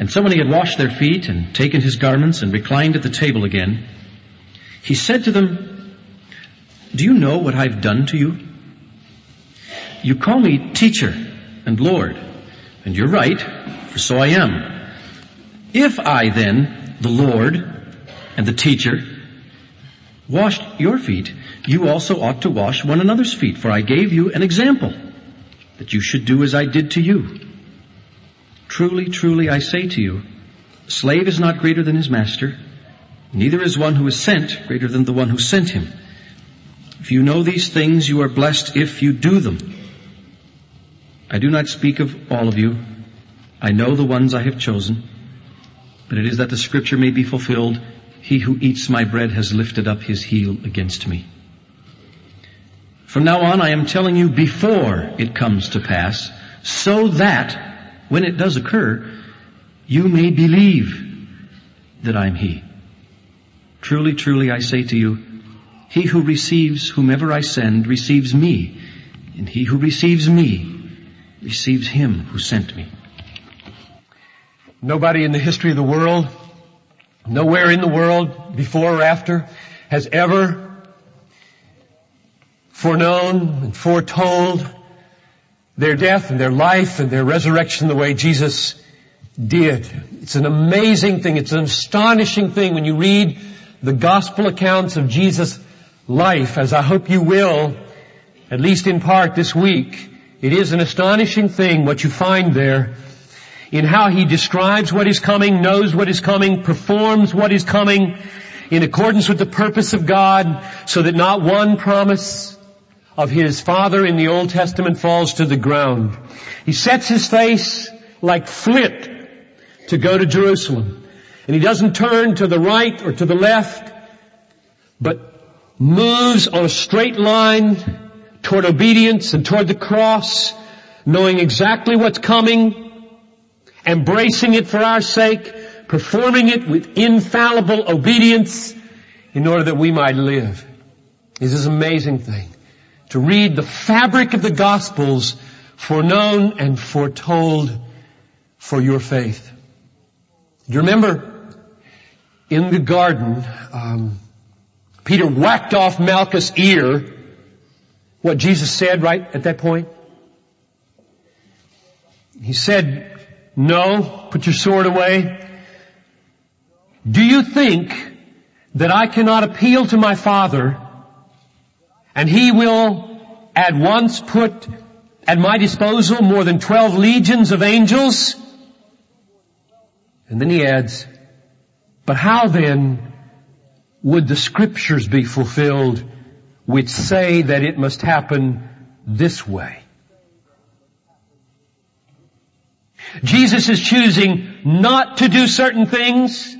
And so when he had washed their feet and taken his garments and reclined at the table again, he said to them, Do you know what I've done to you? You call me teacher and Lord, and you're right, for so I am. If I then, the Lord and the teacher, washed your feet, you also ought to wash one another's feet, for I gave you an example that you should do as I did to you. Truly, truly, I say to you, slave is not greater than his master, neither is one who is sent greater than the one who sent him. If you know these things, you are blessed if you do them. I do not speak of all of you. I know the ones I have chosen, but it is that the scripture may be fulfilled. He who eats my bread has lifted up his heel against me. From now on, I am telling you before it comes to pass, so that when it does occur, you may believe that I'm He. Truly, truly, I say to you, he who receives whomever I send receives me, and he who receives me receives him who sent me. Nobody in the history of the world, nowhere in the world, before or after, has ever foreknown and foretold their death and their life and their resurrection the way Jesus did. It's an amazing thing. It's an astonishing thing when you read the gospel accounts of Jesus' life, as I hope you will, at least in part this week. It is an astonishing thing what you find there in how he describes what is coming, knows what is coming, performs what is coming in accordance with the purpose of God so that not one promise of his father in the Old Testament falls to the ground. He sets his face like flint to go to Jerusalem. And he doesn't turn to the right or to the left, but moves on a straight line toward obedience and toward the cross, knowing exactly what's coming, embracing it for our sake, performing it with infallible obedience in order that we might live. This is amazing thing to read the fabric of the Gospels foreknown and foretold for your faith. Do you remember in the garden, um, Peter whacked off Malchus' ear. What Jesus said right at that point? He said, no, put your sword away. Do you think that I cannot appeal to my Father and he will at once put at my disposal more than 12 legions of angels. And then he adds, but how then would the scriptures be fulfilled which say that it must happen this way? Jesus is choosing not to do certain things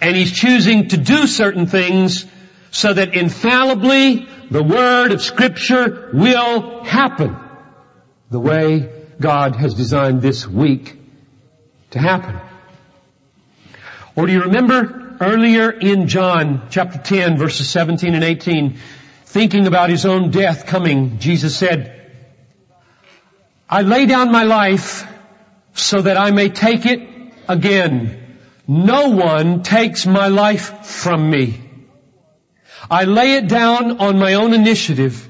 and he's choosing to do certain things so that infallibly the word of scripture will happen the way God has designed this week to happen. Or do you remember earlier in John chapter 10 verses 17 and 18, thinking about his own death coming, Jesus said, I lay down my life so that I may take it again. No one takes my life from me. I lay it down on my own initiative.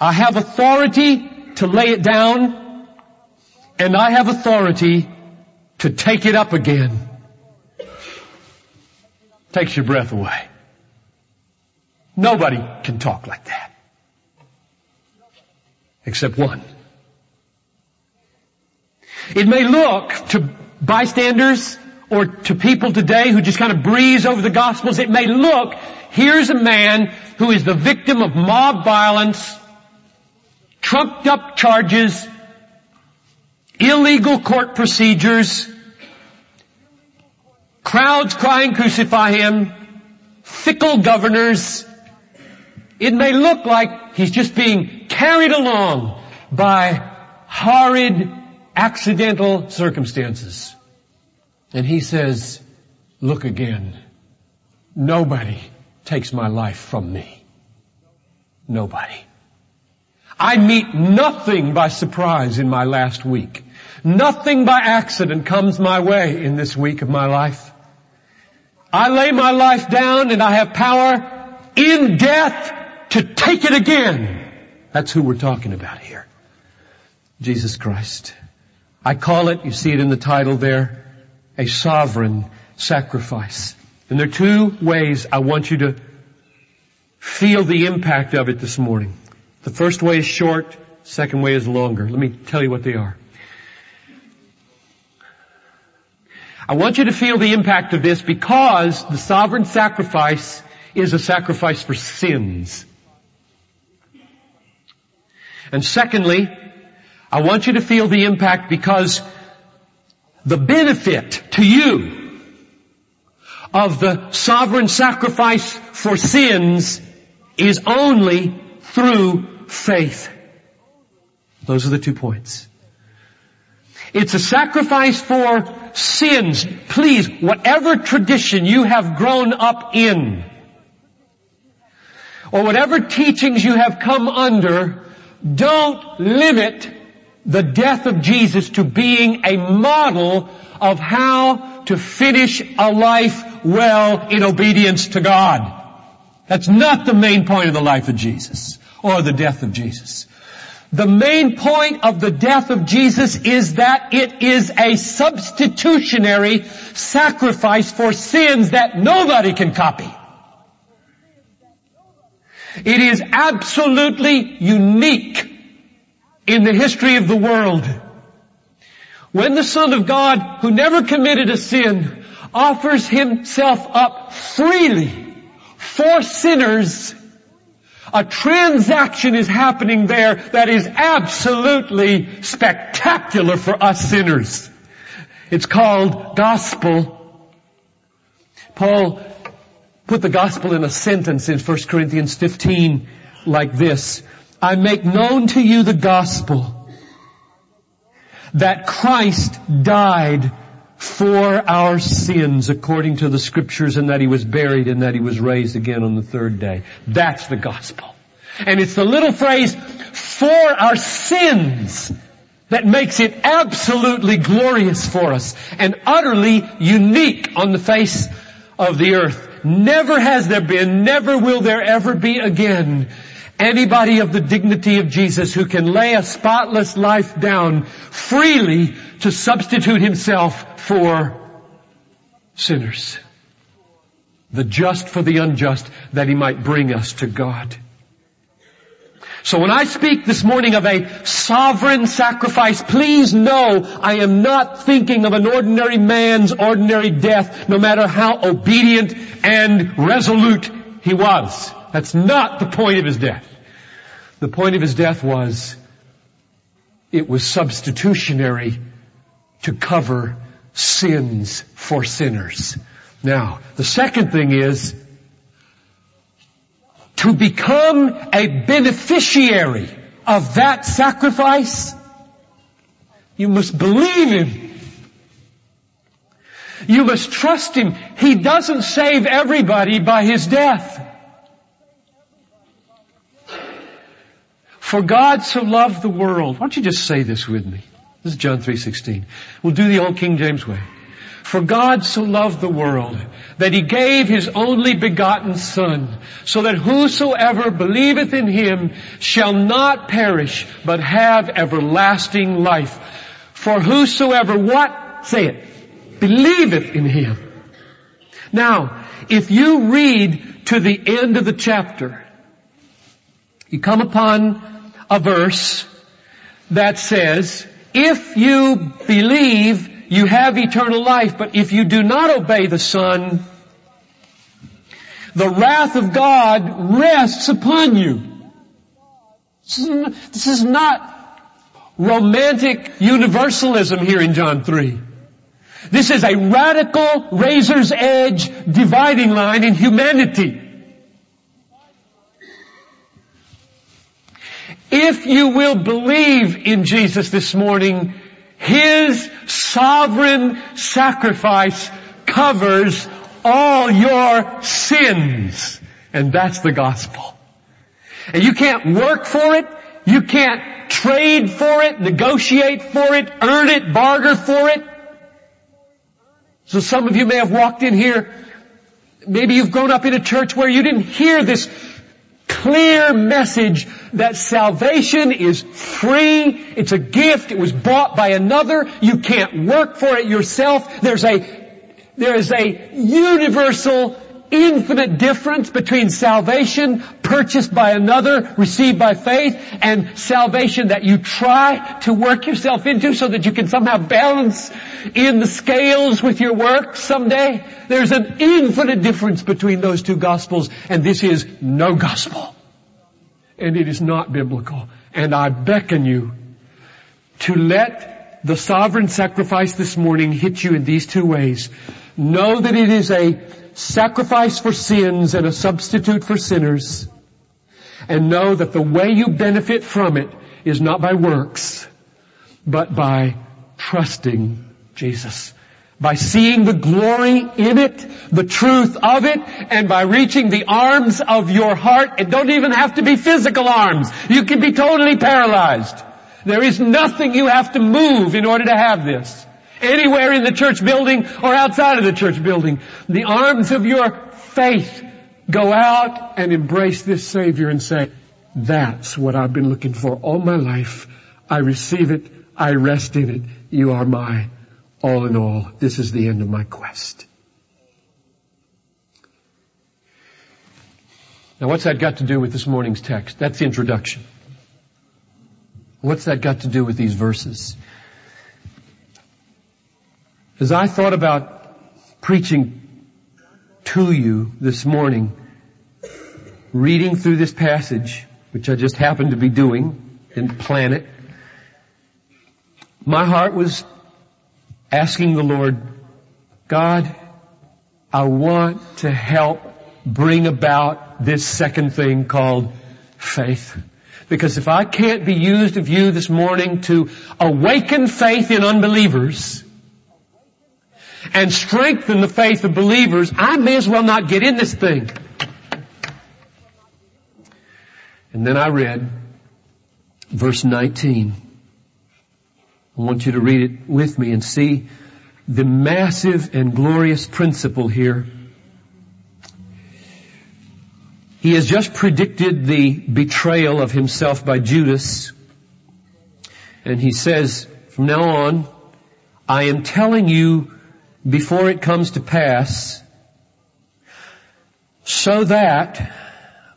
I have authority to lay it down and I have authority to take it up again. Takes your breath away. Nobody can talk like that. Except one. It may look to bystanders or to people today who just kind of breeze over the gospels, it may look Here's a man who is the victim of mob violence, trumped up charges, illegal court procedures, crowds crying crucify him, fickle governors. It may look like he's just being carried along by horrid accidental circumstances. And he says, look again. Nobody takes my life from me? Nobody. I meet nothing by surprise in my last week. Nothing by accident comes my way in this week of my life. I lay my life down and I have power in death to take it again. That's who we're talking about here. Jesus Christ. I call it, you see it in the title there, a sovereign sacrifice. And there are two ways I want you to feel the impact of it this morning. The first way is short, second way is longer. Let me tell you what they are. I want you to feel the impact of this because the sovereign sacrifice is a sacrifice for sins. And secondly, I want you to feel the impact because the benefit to you of the sovereign sacrifice for sins is only through faith. Those are the two points. It's a sacrifice for sins. Please, whatever tradition you have grown up in, or whatever teachings you have come under, don't limit the death of Jesus to being a model of how to finish a life well in obedience to God. That's not the main point of the life of Jesus or the death of Jesus. The main point of the death of Jesus is that it is a substitutionary sacrifice for sins that nobody can copy. It is absolutely unique in the history of the world. When the Son of God, who never committed a sin, offers himself up freely for sinners, a transaction is happening there that is absolutely spectacular for us sinners. It's called gospel. Paul put the gospel in a sentence in 1 Corinthians 15 like this. I make known to you the gospel that Christ died for our sins according to the scriptures and that he was buried and that he was raised again on the third day. That's the gospel. And it's the little phrase, for our sins, that makes it absolutely glorious for us and utterly unique on the face of the earth. Never has there been, never will there ever be again Anybody of the dignity of Jesus who can lay a spotless life down freely to substitute himself for sinners. The just for the unjust that he might bring us to God. So when I speak this morning of a sovereign sacrifice, please know I am not thinking of an ordinary man's ordinary death, no matter how obedient and resolute he was. That's not the point of his death. The point of his death was it was substitutionary to cover sins for sinners. Now, the second thing is to become a beneficiary of that sacrifice, you must believe Him. You must trust Him. He doesn't save everybody by His death. For God so loved the world. Why don't you just say this with me? This is John 3.16. We'll do the old King James way. For God so loved the world that he gave his only begotten son so that whosoever believeth in him shall not perish but have everlasting life. For whosoever what? Say it. Believeth in him. Now, if you read to the end of the chapter, you come upon a verse that says, if you believe, you have eternal life, but if you do not obey the Son, the wrath of God rests upon you. This is not romantic universalism here in John 3. This is a radical razor's edge dividing line in humanity. If you will believe in Jesus this morning, His sovereign sacrifice covers all your sins. And that's the gospel. And you can't work for it. You can't trade for it, negotiate for it, earn it, barter for it. So some of you may have walked in here, maybe you've grown up in a church where you didn't hear this clear message that salvation is free, it's a gift, it was bought by another, you can't work for it yourself, there's a, there is a universal infinite difference between salvation purchased by another, received by faith, and salvation that you try to work yourself into so that you can somehow balance in the scales with your work someday. There's an infinite difference between those two gospels, and this is no gospel. And it is not biblical. And I beckon you to let the sovereign sacrifice this morning hit you in these two ways. Know that it is a sacrifice for sins and a substitute for sinners. And know that the way you benefit from it is not by works, but by trusting Jesus. By seeing the glory in it, the truth of it, and by reaching the arms of your heart. It don't even have to be physical arms. You can be totally paralyzed. There is nothing you have to move in order to have this anywhere in the church building or outside of the church building. The arms of your faith go out and embrace this Savior and say, that's what I've been looking for all my life. I receive it. I rest in it. You are my all in all. This is the end of my quest. Now what's that got to do with this morning's text? That's the introduction. What's that got to do with these verses? As I thought about preaching to you this morning, reading through this passage, which I just happened to be doing, didn't plan it, my heart was asking the Lord, God, I want to help bring about this second thing called faith. Because if I can't be used of you this morning to awaken faith in unbelievers, and strengthen the faith of believers, I may as well not get in this thing. And then I read verse 19. I want you to read it with me and see the massive and glorious principle here. He has just predicted the betrayal of himself by Judas. And he says, from now on, I am telling you before it comes to pass so that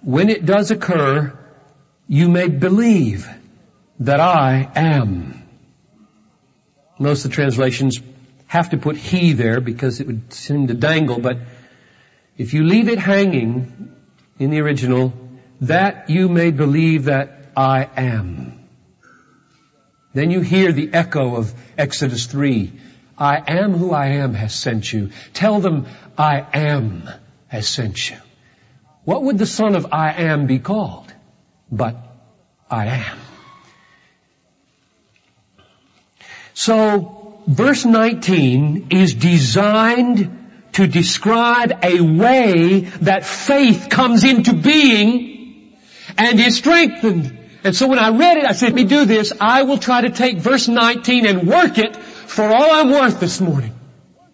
when it does occur, you may believe that I am. Most of the translations have to put he there because it would seem to dangle, but if you leave it hanging in the original, that you may believe that I am. Then you hear the echo of Exodus 3. I am who I am has sent you. Tell them I am has sent you. What would the son of I am be called? But I am. So, verse 19 is designed to describe a way that faith comes into being and is strengthened. And so when I read it, I said, let me do this. I will try to take verse 19 and work it for all I'm worth this morning.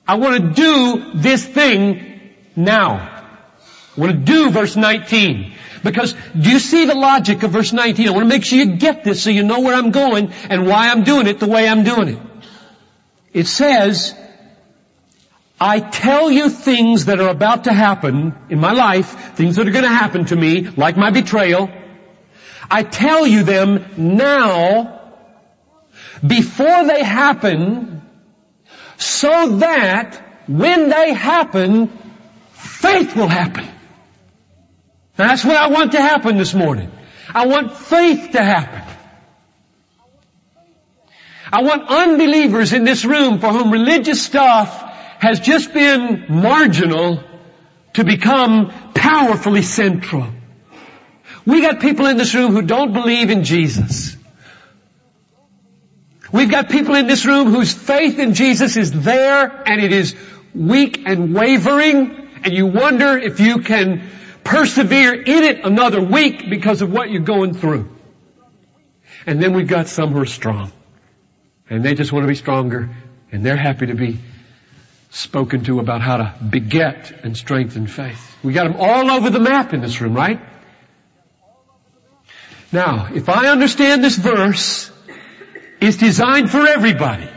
I want to do this thing now. I want to do verse 19. Because do you see the logic of verse 19? I want to make sure you get this so you know where I'm going and why I'm doing it the way I'm doing it. It says, I tell you things that are about to happen in my life, things that are going to happen to me, like my betrayal. I tell you them now before they happen so that when they happen, faith will happen. That's what I want to happen this morning. I want faith to happen. I want unbelievers in this room for whom religious stuff has just been marginal to become powerfully central. We got people in this room who don't believe in Jesus. We've got people in this room whose faith in Jesus is there and it is weak and wavering and you wonder if you can persevere in it another week because of what you're going through. And then we've got some who are strong. And they just want to be stronger. And they're happy to be spoken to about how to beget and strengthen faith. We got them all over the map in this room, right? Now, if I understand this verse, it's designed for everybody.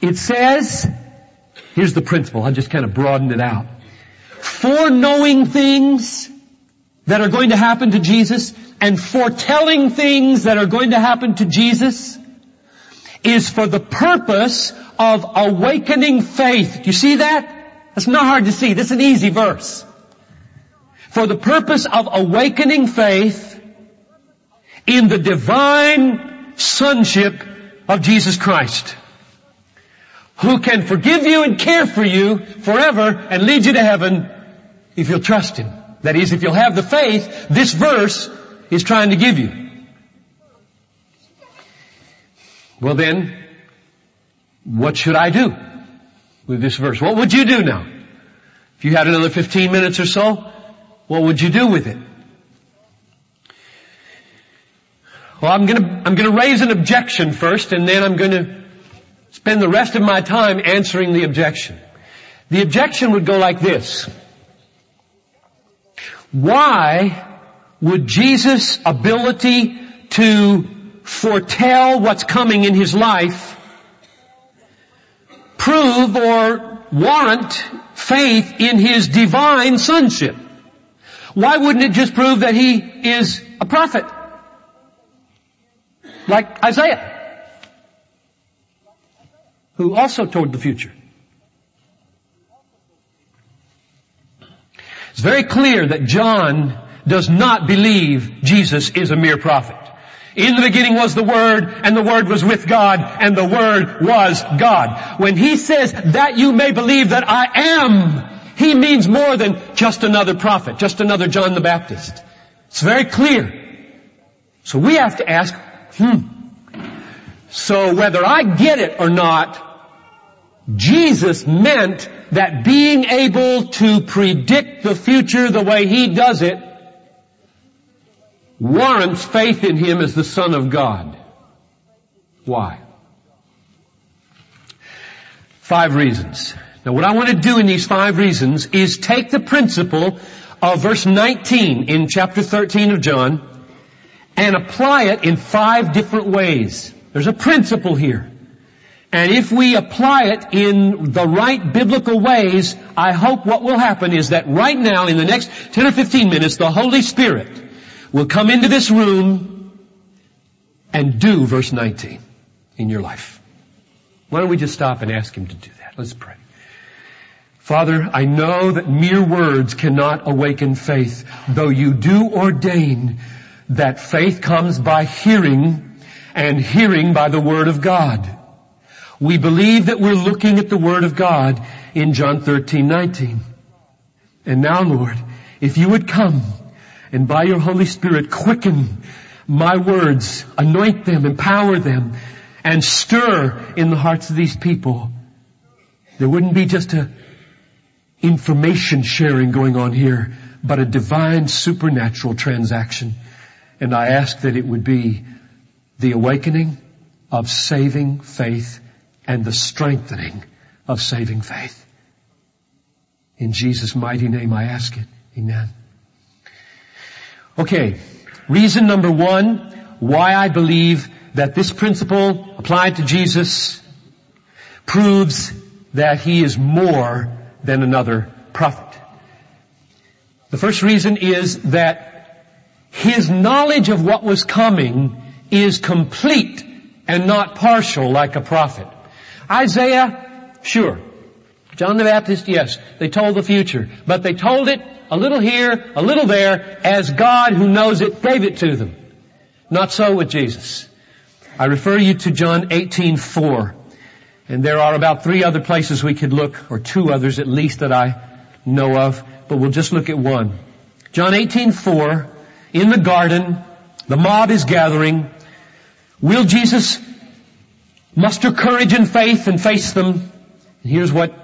It says, here's the principle, I'll just kind of broadened it out. Foreknowing things that are going to happen to Jesus and foretelling things that are going to happen to Jesus is for the purpose of awakening faith. Do you see that? That's not hard to see. This is an easy verse. For the purpose of awakening faith in the divine sonship of Jesus Christ who can forgive you and care for you forever and lead you to heaven if you'll trust Him. That is, if you'll have the faith this verse is trying to give you. Well then, what should I do with this verse? What would you do now? If you had another 15 minutes or so, what would you do with it? Well, I'm gonna, I'm gonna raise an objection first and then I'm gonna spend the rest of my time answering the objection. The objection would go like this. Why would Jesus' ability to foretell what's coming in his life prove or warrant faith in his divine sonship? Why wouldn't it just prove that he is a prophet? Like Isaiah who also told the future. It's very clear that John does not believe Jesus is a mere prophet. In the beginning was the Word, and the Word was with God, and the Word was God. When he says that you may believe that I am, he means more than just another prophet, just another John the Baptist. It's very clear. So we have to ask, hmm, so whether I get it or not, Jesus meant that being able to predict the future the way He does it warrants faith in Him as the Son of God. Why? Five reasons. Now what I want to do in these five reasons is take the principle of verse 19 in chapter 13 of John and apply it in five different ways. There's a principle here. And if we apply it in the right biblical ways, I hope what will happen is that right now, in the next 10 or 15 minutes, the Holy Spirit will come into this room and do verse 19 in your life. Why don't we just stop and ask Him to do that? Let's pray. Father, I know that mere words cannot awaken faith, though you do ordain that faith comes by hearing and hearing by the Word of God. We believe that we're looking at the Word of God in John 13, 19. And now, Lord, if you would come and by your Holy Spirit quicken my words, anoint them, empower them, and stir in the hearts of these people, there wouldn't be just a information sharing going on here, but a divine supernatural transaction. And I ask that it would be the awakening of saving faith and the strengthening of saving faith. In Jesus' mighty name I ask it. Amen. Okay, reason number one, why I believe that this principle applied to Jesus proves that he is more than another prophet. The first reason is that his knowledge of what was coming is complete and not partial like a prophet. Isaiah, sure. John the Baptist, yes. They told the future. But they told it a little here, a little there, as God who knows it gave it to them. Not so with Jesus. I refer you to John 18:4. And there are about three other places we could look, or two others at least that I know of, but we'll just look at one. John 18:4, in the garden, the mob is gathering. Will Jesus muster courage and faith and face them. Here's what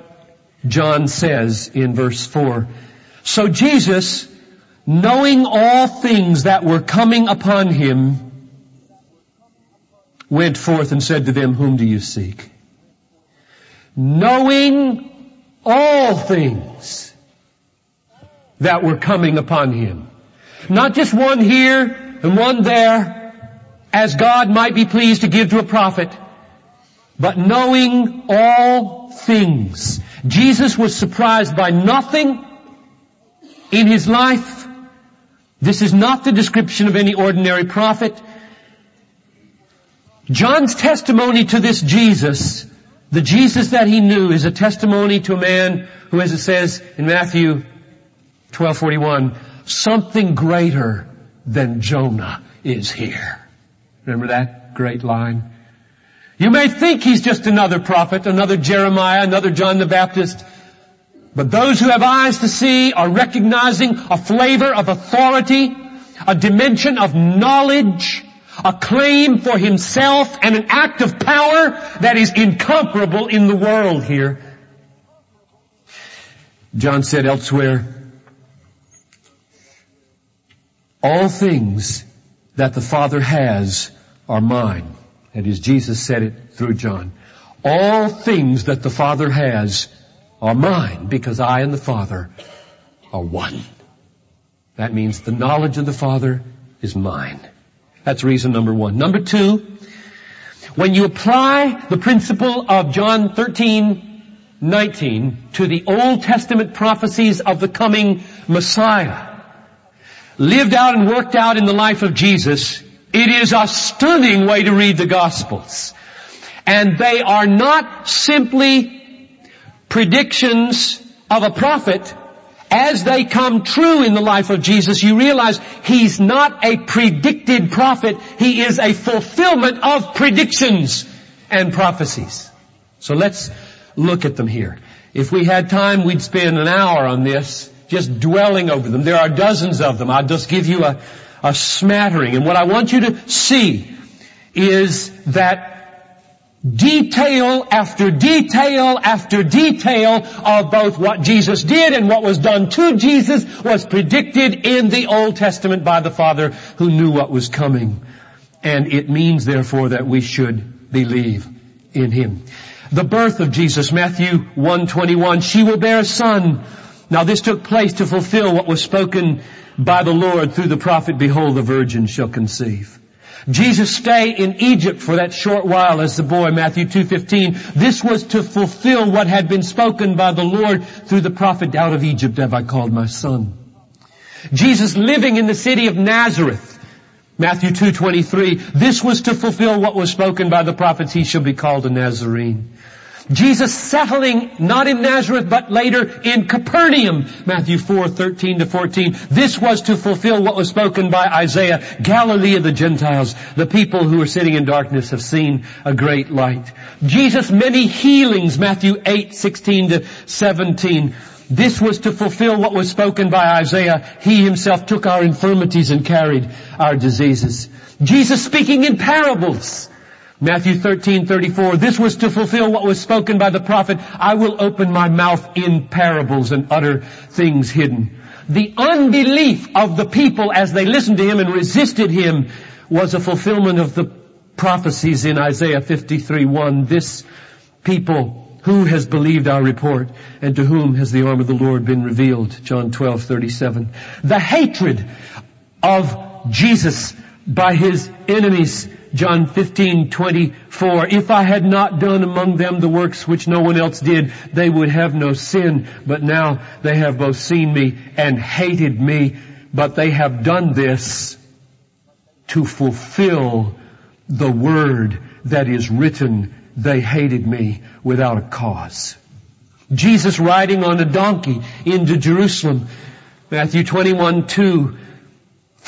John says in verse 4. So Jesus, knowing all things that were coming upon him, went forth and said to them, whom do you seek? Knowing all things that were coming upon him. Not just one here and one there, as God might be pleased to give to a prophet, but knowing all things. Jesus was surprised by nothing in his life this is not the description of any ordinary prophet. John's testimony to this Jesus, the Jesus that he knew, is a testimony to a man who, as it says in Matthew 12:41, something greater than Jonah is here. Remember that great line? You may think he's just another prophet, another Jeremiah, another John the Baptist, but those who have eyes to see are recognizing a flavor of authority, a dimension of knowledge, a claim for himself, and an act of power that is incomparable in the world here. John said elsewhere, all things that the Father has are mine. That is, Jesus said it through John. All things that the Father has are mine because I and the Father are one. That means the knowledge of the Father is mine. That's reason number one. Number two, when you apply the principle of John 13, 19 to the Old Testament prophecies of the coming Messiah, lived out and worked out in the life of Jesus, it is a stunning way to read the Gospels. And they are not simply predictions of a prophet as they come true in the life of Jesus, you realize he's not a predicted prophet. He is a fulfillment of predictions and prophecies. So let's look at them here. If we had time, we'd spend an hour on this, just dwelling over them. There are dozens of them. I'll just give you a, a smattering. And what I want you to see is that detail after detail after detail of both what Jesus did and what was done to Jesus was predicted in the Old Testament by the Father who knew what was coming. And it means therefore that we should believe in Him. The birth of Jesus, Matthew 121, she will bear a son. Now this took place to fulfill what was spoken by the Lord through the prophet, behold the virgin shall conceive. Jesus stay in Egypt for that short while as the boy, Matthew 2.15. This was to fulfill what had been spoken by the Lord through the prophet, out of Egypt have I called my son. Jesus living in the city of Nazareth, Matthew 2.23. This was to fulfill what was spoken by the prophets, he shall be called a Nazarene. Jesus settling not in Nazareth but later in Capernaum, Matthew 4, 13 to 14. This was to fulfill what was spoken by Isaiah, Galilee of the Gentiles. The people who are sitting in darkness have seen a great light. Jesus many healings, Matthew 8, 16 to 17. This was to fulfill what was spoken by Isaiah. He himself took our infirmities and carried our diseases. Jesus speaking in parables. Matthew 13, 34, this was to fulfill what was spoken by the prophet, I will open my mouth in parables and utter things hidden. The unbelief of the people as they listened to him and resisted him was a fulfillment of the prophecies in Isaiah 53, 1. This people, who has believed our report and to whom has the arm of the Lord been revealed? John 12, 37. The hatred of Jesus by his enemies John 15, 24, if I had not done among them the works which no one else did, they would have no sin. But now they have both seen me and hated me, but they have done this to fulfill the word that is written, they hated me without a cause. Jesus riding on a donkey into Jerusalem, Matthew 21, 2,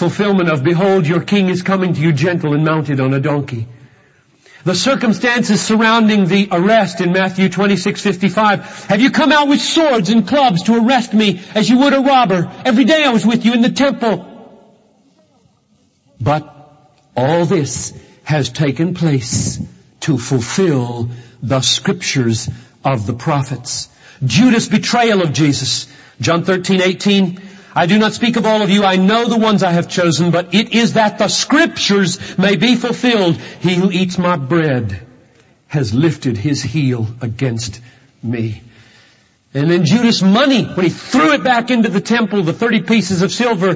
fulfillment of, behold, your king is coming to you gentle and mounted on a donkey. The circumstances surrounding the arrest in Matthew 26:55. Have you come out with swords and clubs to arrest me as you would a robber? Every day I was with you in the temple. But all this has taken place to fulfill the scriptures of the prophets. Judas betrayal of Jesus. John 13, 18. I do not speak of all of you. I know the ones I have chosen, but it is that the scriptures may be fulfilled. He who eats my bread has lifted his heel against me. And then Judas' money, when he threw it back into the temple, the 30 pieces of silver,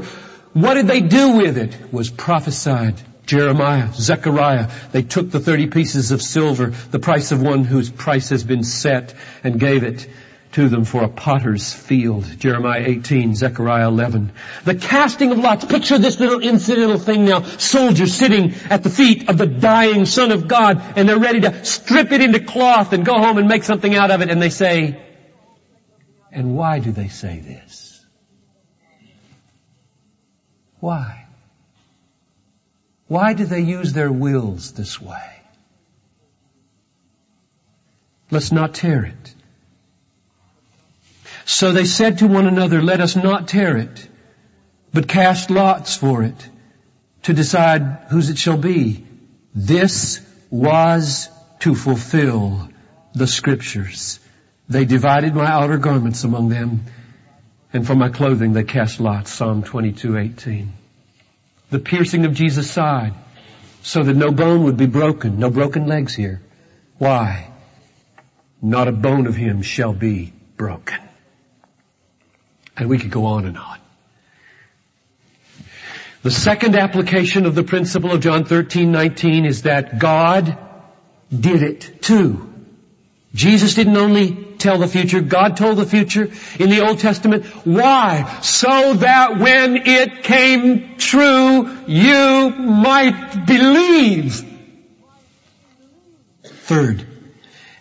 what did they do with it? Was prophesied. Jeremiah, Zechariah, they took the 30 pieces of silver, the price of one whose price has been set, and gave it to them for a potter's field. Jeremiah 18, Zechariah 11. The casting of lots. Picture this little incidental thing now. Soldiers sitting at the feet of the dying Son of God and they're ready to strip it into cloth and go home and make something out of it and they say, and why do they say this? Why? Why do they use their wills this way? Let's not tear it. So they said to one another, let us not tear it, but cast lots for it to decide whose it shall be. This was to fulfill the scriptures. They divided my outer garments among them, and for my clothing they cast lots. Psalm 22:18. The piercing of Jesus' side, so that no bone would be broken, no broken legs here. Why? Not a bone of him shall be broken. And we could go on and on. The second application of the principle of John 13, 19 is that God did it too. Jesus didn't only tell the future, God told the future in the Old Testament. Why? So that when it came true, you might believe. Third,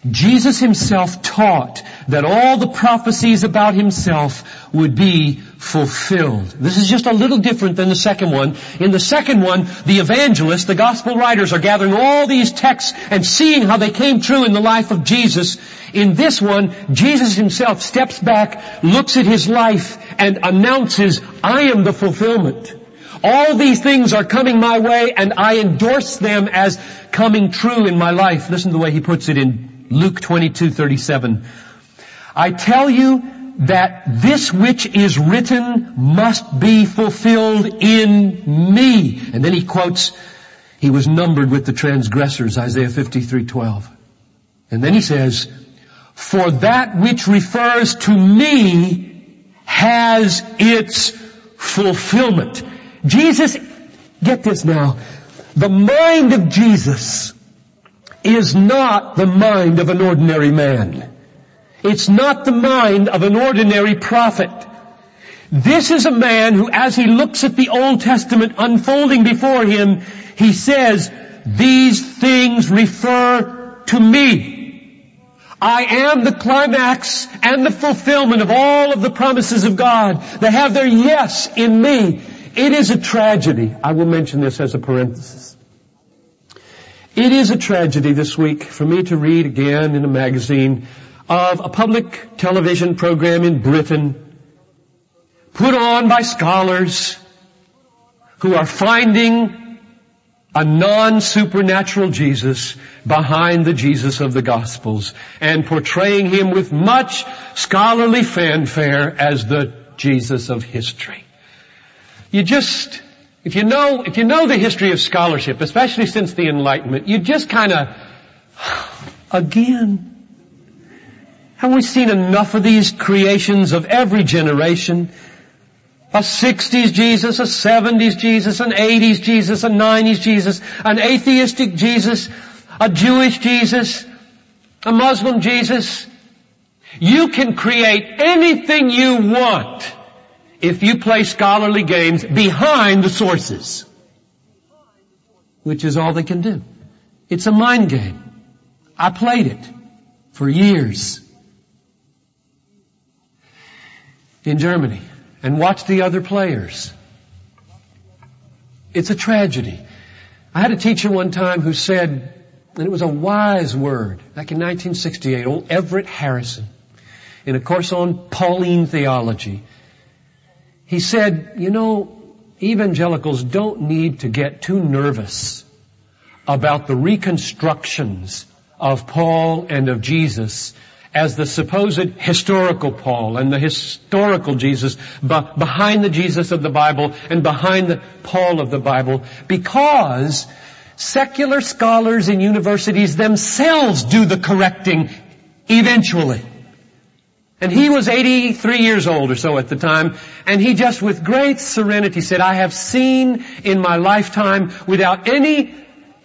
Jesus himself taught that all the prophecies about himself would be fulfilled. This is just a little different than the second one. In the second one, the evangelists, the gospel writers are gathering all these texts and seeing how they came true in the life of Jesus. In this one, Jesus himself steps back, looks at his life, and announces, I am the fulfillment. All these things are coming my way and I endorse them as coming true in my life. Listen to the way he puts it in Luke 22:37. I tell you that this which is written must be fulfilled in me. And then he quotes, he was numbered with the transgressors, Isaiah 53:12. And then he says, for that which refers to me has its fulfillment. Jesus, get this now, the mind of Jesus is not the mind of an ordinary man. It's not the mind of an ordinary prophet. This is a man who, as he looks at the Old Testament unfolding before him, he says, these things refer to me. I am the climax and the fulfillment of all of the promises of God. They have their yes in me. It is a tragedy. I will mention this as a parenthesis. It is a tragedy this week for me to read again in a magazine of a public television program in Britain put on by scholars who are finding a non-supernatural Jesus behind the Jesus of the Gospels and portraying him with much scholarly fanfare as the Jesus of history. You just if you know, if you know the history of scholarship, especially since the Enlightenment, you just kind of, again, haven't we seen enough of these creations of every generation? A 60s Jesus, a 70s Jesus, an 80s Jesus, a 90s Jesus, an atheistic Jesus, a Jewish Jesus, a Muslim Jesus. You can create anything you want if you play scholarly games behind the sources. Which is all they can do. It's a mind game. I played it for years in Germany and watched the other players. It's a tragedy. I had a teacher one time who said, and it was a wise word, back in 1968, old Everett Harrison, in a course on Pauline theology. He said, you know, evangelicals don't need to get too nervous about the reconstructions of Paul and of Jesus as the supposed historical Paul and the historical Jesus behind the Jesus of the Bible and behind the Paul of the Bible because secular scholars in universities themselves do the correcting eventually. And he was 83 years old or so at the time, and he just with great serenity said, I have seen in my lifetime without any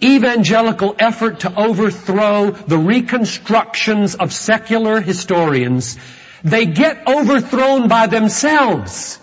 evangelical effort to overthrow the reconstructions of secular historians, they get overthrown by themselves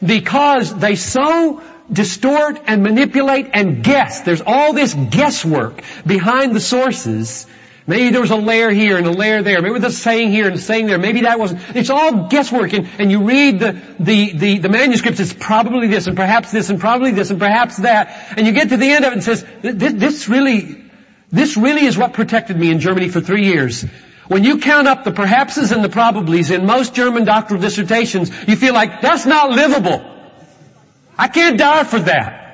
because they so distort and manipulate and guess. There's all this guesswork behind the sources. Maybe there was a layer here and a layer there. Maybe there's a saying here and a saying there. Maybe that wasn't. It's all guesswork. And, and you read the, the, the, the manuscripts, it's probably this and perhaps this and probably this and perhaps that. And you get to the end of it and says, this, this really, this really is what protected me in Germany for three years. When you count up the perhapses and the probablys in most German doctoral dissertations, you feel like that's not livable. I can't die for that.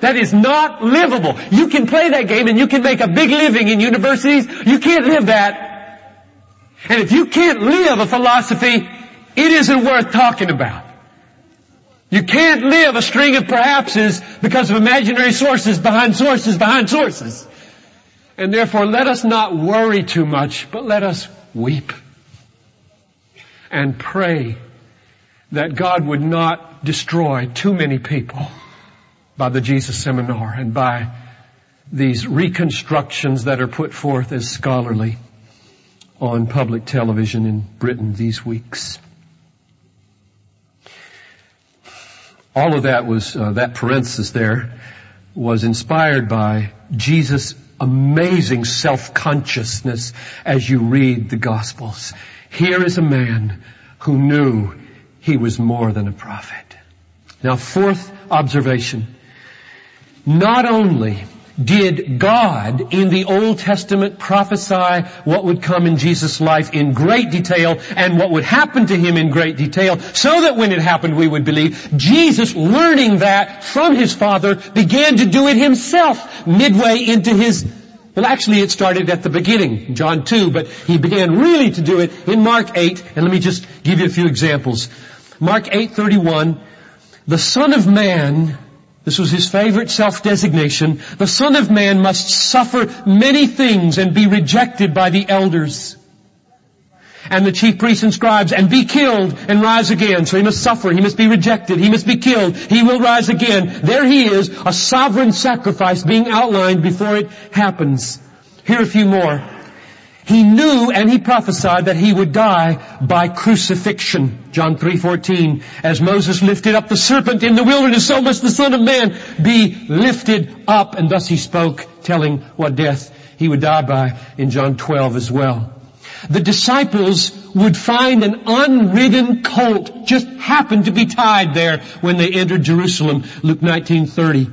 That is not livable. You can play that game and you can make a big living in universities. You can't live that. And if you can't live a philosophy, it isn't worth talking about. You can't live a string of perhapses because of imaginary sources behind sources behind sources. And therefore let us not worry too much, but let us weep and pray that God would not destroy too many people by the Jesus Seminar and by these reconstructions that are put forth as scholarly on public television in Britain these weeks. All of that was, uh, that parenthesis there was inspired by Jesus' amazing self-consciousness as you read the Gospels. Here is a man who knew he was more than a prophet. Now fourth observation. Not only did God in the Old Testament prophesy what would come in Jesus' life in great detail and what would happen to him in great detail so that when it happened we would believe. Jesus learning that from his Father began to do it himself midway into his well, actually, it started at the beginning, John 2, but he began really to do it in Mark 8, and let me just give you a few examples. Mark 8:31, the Son of Man this was his favorite self-designation. The Son of Man must suffer many things and be rejected by the elders and the chief priests and scribes and be killed and rise again. So he must suffer, he must be rejected, he must be killed, he will rise again. There he is, a sovereign sacrifice being outlined before it happens. Here are a few more. He knew and he prophesied that he would die by crucifixion. John 3:14 As Moses lifted up the serpent in the wilderness so must the son of man be lifted up and thus he spoke telling what death he would die by in John 12 as well. The disciples would find an unridden colt just happened to be tied there when they entered Jerusalem. Luke 19:30.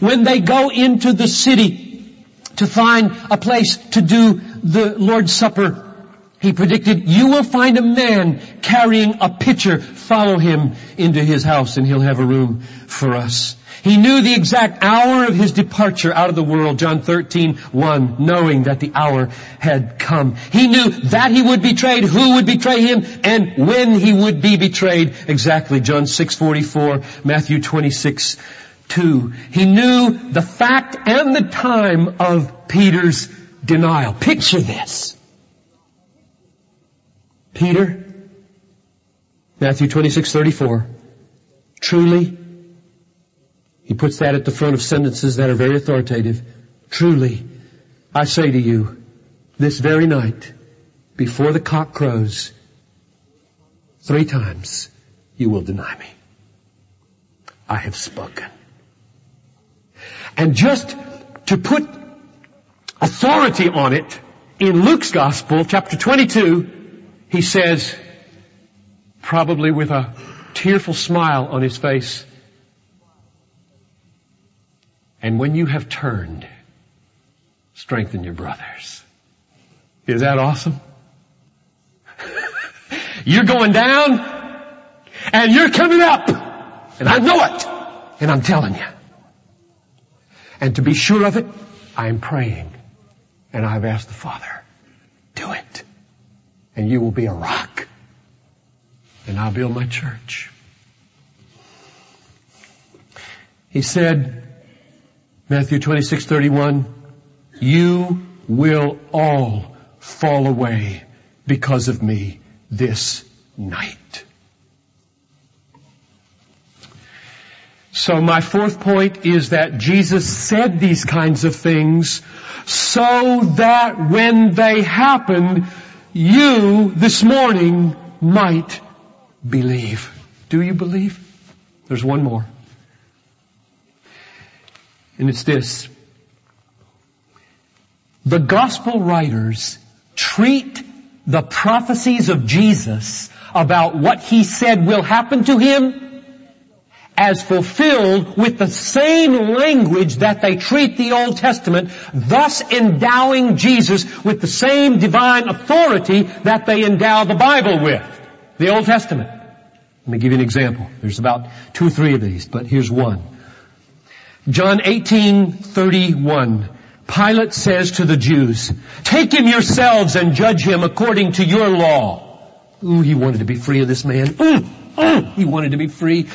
When they go into the city to find a place to do the Lord's Supper, he predicted, you will find a man carrying a pitcher. Follow him into his house and he'll have a room for us. He knew the exact hour of his departure out of the world, John 13, 1, knowing that the hour had come. He knew that he would betray, who would betray him, and when he would be betrayed. Exactly, John 6, 44, Matthew 26, 2. He knew the fact and the time of Peter's denial. Picture this. Peter, Matthew 26, 34. Truly, he puts that at the front of sentences that are very authoritative. Truly, I say to you, this very night, before the cock crows, three times you will deny me. I have spoken. And just to put authority on it, in Luke's Gospel, chapter 22, he says, probably with a tearful smile on his face, and when you have turned, strengthen your brothers. Is that awesome? you're going down and you're coming up. And I know it. And I'm telling you. And to be sure of it, I'm praying. And I've asked the Father, do it. and you will be a rock. And I'll build my church. He said, Matthew 26, 31, you will all fall away because of me this night. So my fourth point is that Jesus said these kinds of things so that when they happened, you this morning might believe. Do you believe? There's one more. And it's this. The gospel writers treat the prophecies of Jesus about what he said will happen to him as fulfilled with the same language that they treat the Old Testament, thus endowing Jesus with the same divine authority that they endow the Bible with, the Old Testament. Let me give you an example. There's about two or three of these, but here's one. John 18, 31. Pilate says to the Jews, take him yourselves and judge him according to your law. Ooh, he wanted to be free of this man. Ooh, ooh, he wanted to be free.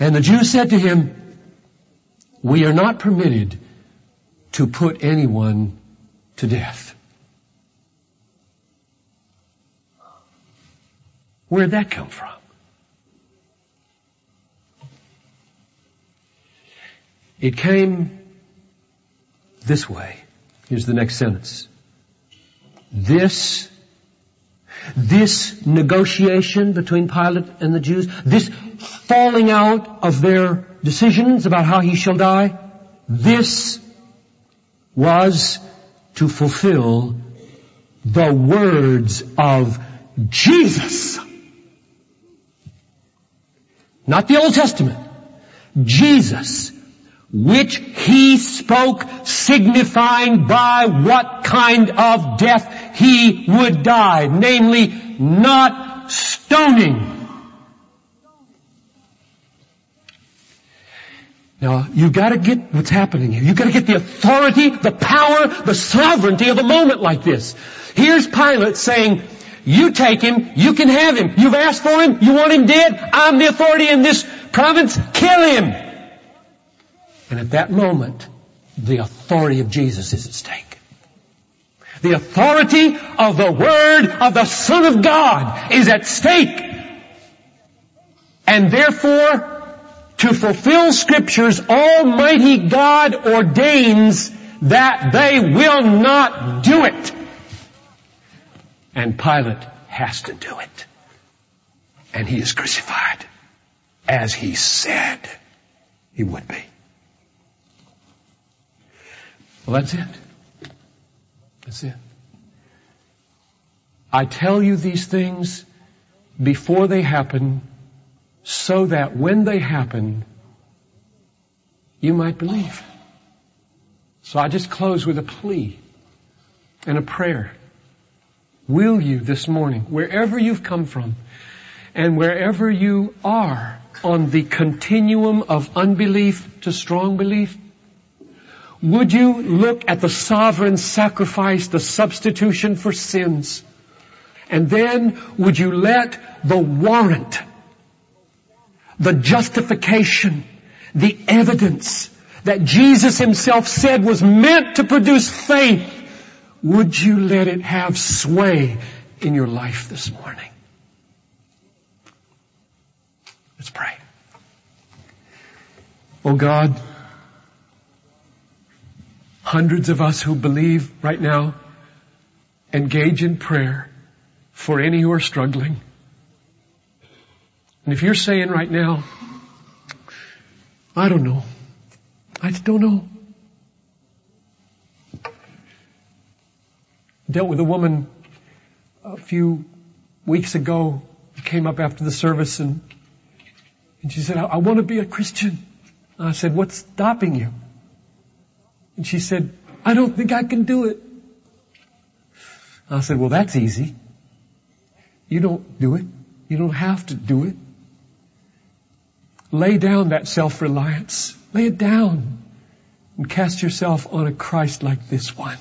And the Jews said to him, we are not permitted to put anyone to death. Where'd that come from? It came this way. Here's the next sentence. This, this negotiation between Pilate and the Jews, this falling out of their decisions about how he shall die, this was to fulfill the words of Jesus. Not the Old Testament. Jesus which he spoke signifying by what kind of death he would die, namely not stoning. Now, you've got to get what's happening here. You've got to get the authority, the power, the sovereignty of a moment like this. Here's Pilate saying, you take him, you can have him. You've asked for him, you want him dead, I'm the authority in this province, kill him. And at that moment, the authority of Jesus is at stake. The authority of the Word of the Son of God is at stake. And therefore, to fulfill scriptures, Almighty God ordains that they will not do it. And Pilate has to do it. And he is crucified as he said he would be. Well, that's it. That's it. I tell you these things before they happen so that when they happen, you might believe. So I just close with a plea and a prayer. Will you this morning, wherever you've come from and wherever you are on the continuum of unbelief to strong belief, would you look at the sovereign sacrifice, the substitution for sins? And then would you let the warrant, the justification, the evidence that Jesus himself said was meant to produce faith, would you let it have sway in your life this morning? Let's pray. Oh God, hundreds of us who believe right now engage in prayer for any who are struggling. And if you're saying right now, I don't know. I don't know. Dealt with a woman a few weeks ago who came up after the service and, and she said, I, I want to be a Christian. I said, what's stopping you? And she said, I don't think I can do it. I said, well, that's easy. You don't do it. You don't have to do it. Lay down that self-reliance. Lay it down and cast yourself on a Christ like this one.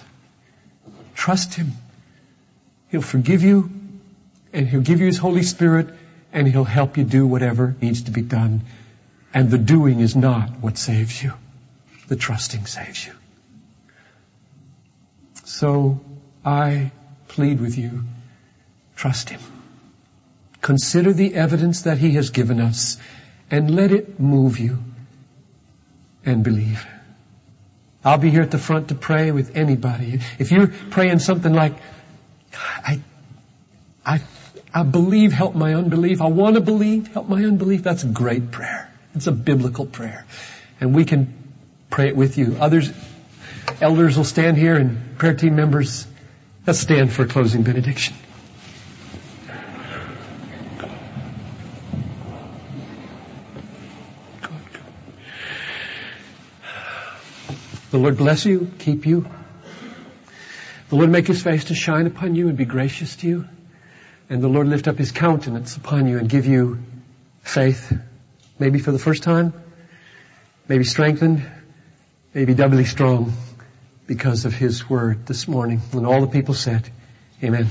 Trust Him. He'll forgive you. and He'll give you His Holy Spirit and He'll help you do whatever needs to be done. And the doing is not what saves you. The trusting saves you. So I plead with you, trust Him. Consider the evidence that He has given us and let it move you and believe. I'll be here at the front to pray with anybody. If you're praying something like, I, I, I believe, help my unbelief. I want to believe, help my unbelief. That's a great prayer. It's a biblical prayer. And we can pray it with you. Others, elders will stand here and prayer team members, let's stand for closing benediction. The Lord bless you, keep you. The Lord make his face to shine upon you and be gracious to you. And the Lord lift up his countenance upon you and give you faith, maybe for the first time, maybe strengthened, maybe doubly strong because of his word this morning. And all the people said, Amen.